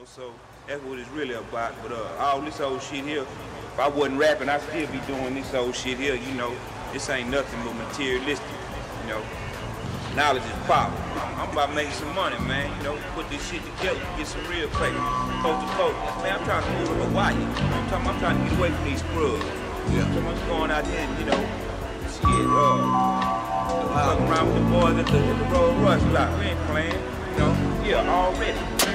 know, so that's what it's really about. But uh, all this old shit here, if I wasn't rapping, I'd still be doing this old shit here, you know. This ain't nothing but materialistic, you know. Knowledge is power. I'm about making some money, man. You know, put this shit together, get some real paper, coast to coast. Man, I'm trying to move to Hawaii. I'm talking, I'm trying to get away from these scrubs. Yeah. So I'm going out there, and, you know, shit, uh, fucking around with the boys at the, at the Rolls Royce lot. We ain't playing, you know. Yeah, already.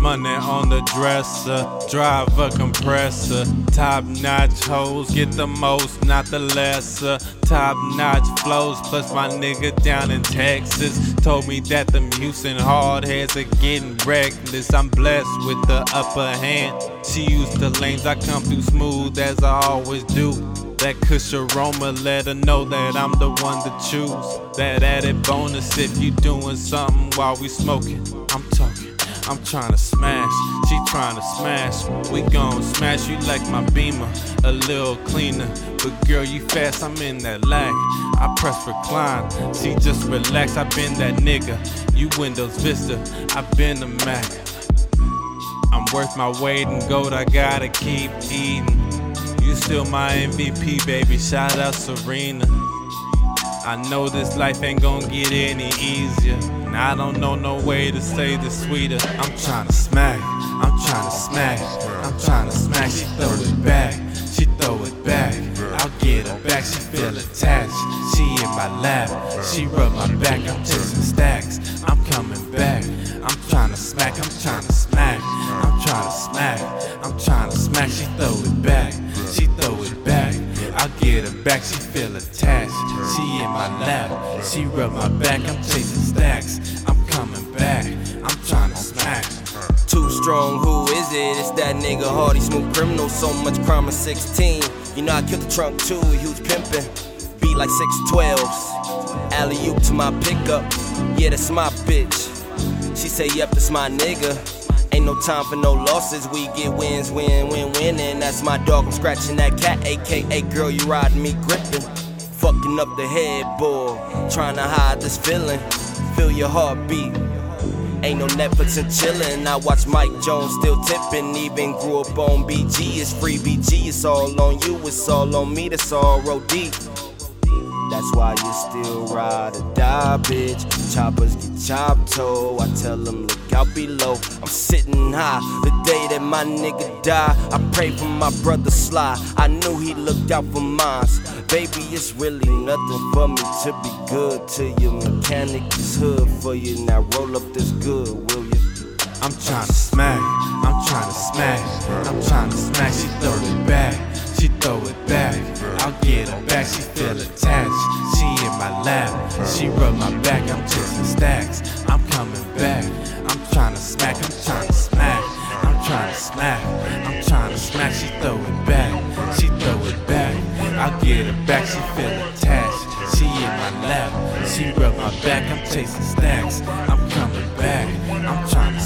Money on the dresser, drive a compressor. Top notch hoes get the most, not the lesser. Top notch flows, plus my nigga down in Texas told me that them Houston hardheads are getting reckless. I'm blessed with the upper hand. She used the lanes, I come through smooth as I always do. That kush aroma let her know that I'm the one to choose. That added bonus if you doing something while we smoking. I'm. I'm tryna smash, she tryna smash. We gon' smash you like my beamer, a little cleaner. But girl, you fast, I'm in that lag. I press recline, she just relax. I been that nigga. You Windows Vista, I been the Mac. I'm worth my weight in gold, I gotta keep eating. You still my MVP, baby. Shout out Serena. I know this life ain't gonna get any easier. And I don't know no way to say this sweeter. I'm tryna smack, I'm tryna smack, I'm tryna smack. She throw it back, she throw it back. I'll get her back, she feel attached. She in my lap, she rub my back. I'm chasing stacks, I'm coming back. I'm tryna smack, I'm tryna smack, I'm tryna smack, I'm tryna smack. She throw it back, she throw it back. I'll get her back, she feel attached. She in my lap, she rub my back. I'm chasing stacks, I'm coming back. I'm tryna smack. Her. Too strong, who is it? It's that nigga Hardy, smooth criminal, so much crime at 16. You know I killed the trunk too, huge pimpin'. Beat like 612s. Alley oop to my pickup, yeah, that's my bitch. She say, yep, that's my nigga. Ain't no time for no losses, we get wins, win, win, win, and that's my dog. I'm scratching that cat, aka girl, you riding me gripping. Fucking up the headboard, trying to hide this feeling. Feel your heartbeat. Ain't no Netflix and chillin'. I watch Mike Jones still tippin'. Even grew up on BG. It's free BG. It's all on you. It's all on me. That's all deep. That's why you still ride or die, bitch. Choppers get chopped toe. I tell them, look out below. I'm sitting high the day that my nigga die. I pray for my brother Sly. I knew he looked out for mine. Baby, it's really nothing for me to be good to you. Mechanic is hood for you. Now roll up this good, will you? I'm tryna smack, I'm tryna smash, I'm tryna smack. She throw it back, she throw it back. I'll get her back, she feel attached. She in my lap, she rub my back. I'm chasing stacks, I'm coming back. I'm trying to smack, I'm trying to smack, I'm trying to smack, I'm trying to smack. She throw it back, she throw it back. I'll get her back, she feel attached. She in my lap, she rub my back. I'm chasing stacks, I'm coming back. I'm tryna